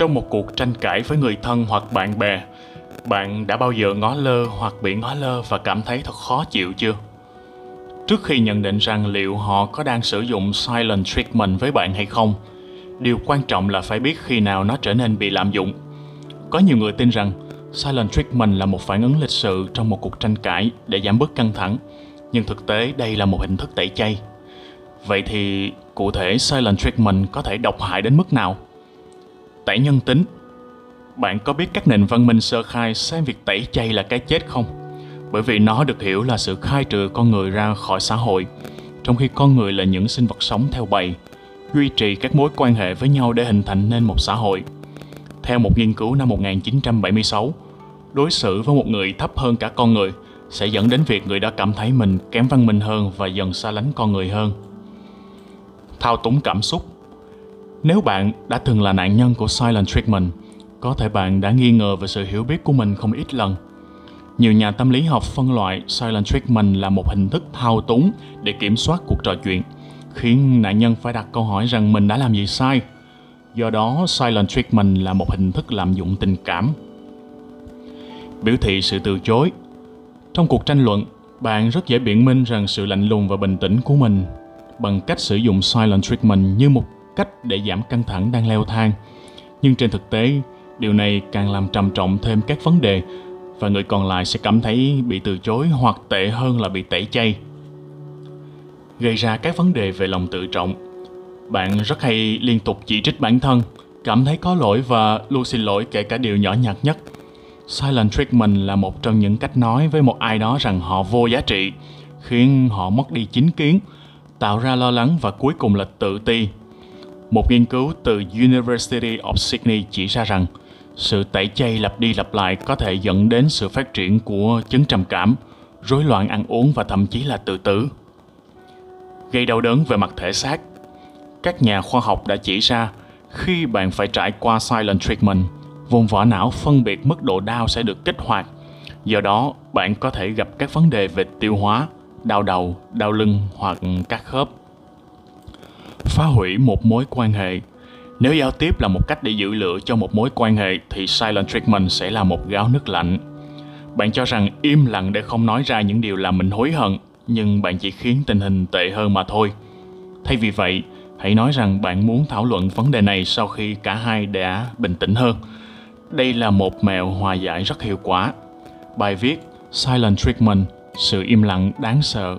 Trong một cuộc tranh cãi với người thân hoặc bạn bè, bạn đã bao giờ ngó lơ hoặc bị ngó lơ và cảm thấy thật khó chịu chưa? Trước khi nhận định rằng liệu họ có đang sử dụng silent treatment với bạn hay không, điều quan trọng là phải biết khi nào nó trở nên bị lạm dụng. Có nhiều người tin rằng silent treatment là một phản ứng lịch sự trong một cuộc tranh cãi để giảm bớt căng thẳng, nhưng thực tế đây là một hình thức tẩy chay. Vậy thì cụ thể silent treatment có thể độc hại đến mức nào? Tẩy nhân tính Bạn có biết các nền văn minh sơ khai xem việc tẩy chay là cái chết không? Bởi vì nó được hiểu là sự khai trừ con người ra khỏi xã hội, trong khi con người là những sinh vật sống theo bầy, duy trì các mối quan hệ với nhau để hình thành nên một xã hội. Theo một nghiên cứu năm 1976, đối xử với một người thấp hơn cả con người sẽ dẫn đến việc người đó cảm thấy mình kém văn minh hơn và dần xa lánh con người hơn. Thao túng cảm xúc nếu bạn đã từng là nạn nhân của silent treatment, có thể bạn đã nghi ngờ về sự hiểu biết của mình không ít lần. Nhiều nhà tâm lý học phân loại silent treatment là một hình thức thao túng để kiểm soát cuộc trò chuyện, khiến nạn nhân phải đặt câu hỏi rằng mình đã làm gì sai. Do đó, silent treatment là một hình thức lạm dụng tình cảm. Biểu thị sự từ chối Trong cuộc tranh luận, bạn rất dễ biện minh rằng sự lạnh lùng và bình tĩnh của mình bằng cách sử dụng silent treatment như một cách để giảm căng thẳng đang leo thang. Nhưng trên thực tế, điều này càng làm trầm trọng thêm các vấn đề và người còn lại sẽ cảm thấy bị từ chối hoặc tệ hơn là bị tẩy chay. Gây ra các vấn đề về lòng tự trọng. Bạn rất hay liên tục chỉ trích bản thân, cảm thấy có lỗi và luôn xin lỗi kể cả điều nhỏ nhặt nhất. Silent treatment là một trong những cách nói với một ai đó rằng họ vô giá trị, khiến họ mất đi chính kiến, tạo ra lo lắng và cuối cùng là tự ti. Một nghiên cứu từ University of Sydney chỉ ra rằng sự tẩy chay lặp đi lặp lại có thể dẫn đến sự phát triển của chứng trầm cảm, rối loạn ăn uống và thậm chí là tự tử. Gây đau đớn về mặt thể xác. Các nhà khoa học đã chỉ ra khi bạn phải trải qua silent treatment, vùng vỏ não phân biệt mức độ đau sẽ được kích hoạt. Do đó, bạn có thể gặp các vấn đề về tiêu hóa, đau đầu, đau lưng hoặc các khớp. Phá hủy một mối quan hệ nếu giao tiếp là một cách để giữ lửa cho một mối quan hệ thì silent treatment sẽ là một gáo nước lạnh. Bạn cho rằng im lặng để không nói ra những điều làm mình hối hận, nhưng bạn chỉ khiến tình hình tệ hơn mà thôi. Thay vì vậy, hãy nói rằng bạn muốn thảo luận vấn đề này sau khi cả hai đã bình tĩnh hơn. Đây là một mẹo hòa giải rất hiệu quả. Bài viết Silent Treatment, sự im lặng đáng sợ